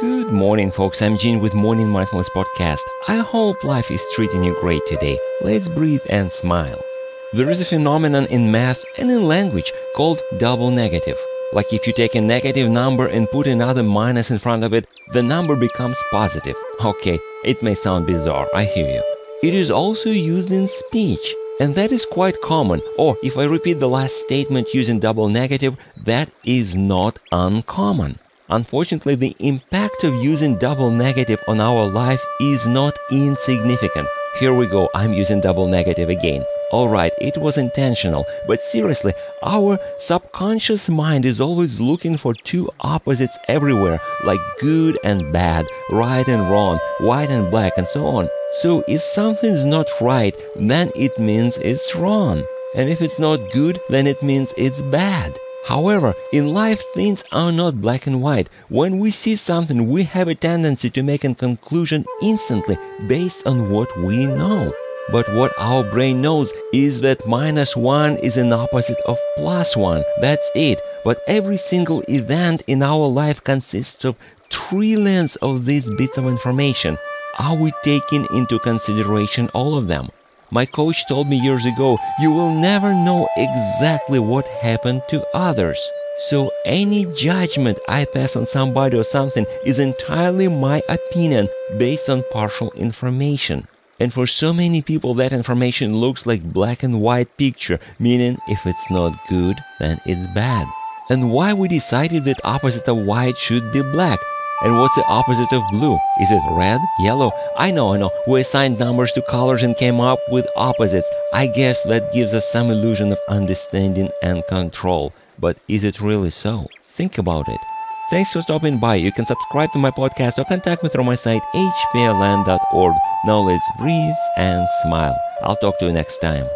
Good morning, folks. I'm Gene with Morning Mindfulness Podcast. I hope life is treating you great today. Let's breathe and smile. There is a phenomenon in math and in language called double negative. Like if you take a negative number and put another minus in front of it, the number becomes positive. Okay, it may sound bizarre, I hear you. It is also used in speech, and that is quite common. Or if I repeat the last statement using double negative, that is not uncommon. Unfortunately, the impact of using double negative on our life is not insignificant. Here we go, I'm using double negative again. Alright, it was intentional, but seriously, our subconscious mind is always looking for two opposites everywhere, like good and bad, right and wrong, white and black, and so on. So if something's not right, then it means it's wrong. And if it's not good, then it means it's bad. However, in life things are not black and white. When we see something, we have a tendency to make a conclusion instantly based on what we know. But what our brain knows is that minus 1 is an opposite of plus 1. That's it. But every single event in our life consists of trillions of these bits of information. Are we taking into consideration all of them? My coach told me years ago, you will never know exactly what happened to others. So any judgment I pass on somebody or something is entirely my opinion based on partial information. And for so many people, that information looks like black and white picture, meaning if it's not good, then it's bad. And why we decided that opposite of white should be black? And what's the opposite of blue? Is it red? Yellow? I know, I know. We assigned numbers to colors and came up with opposites. I guess that gives us some illusion of understanding and control. But is it really so? Think about it. Thanks for stopping by. You can subscribe to my podcast or contact me through my site hpln.org. Now let's breathe and smile. I'll talk to you next time.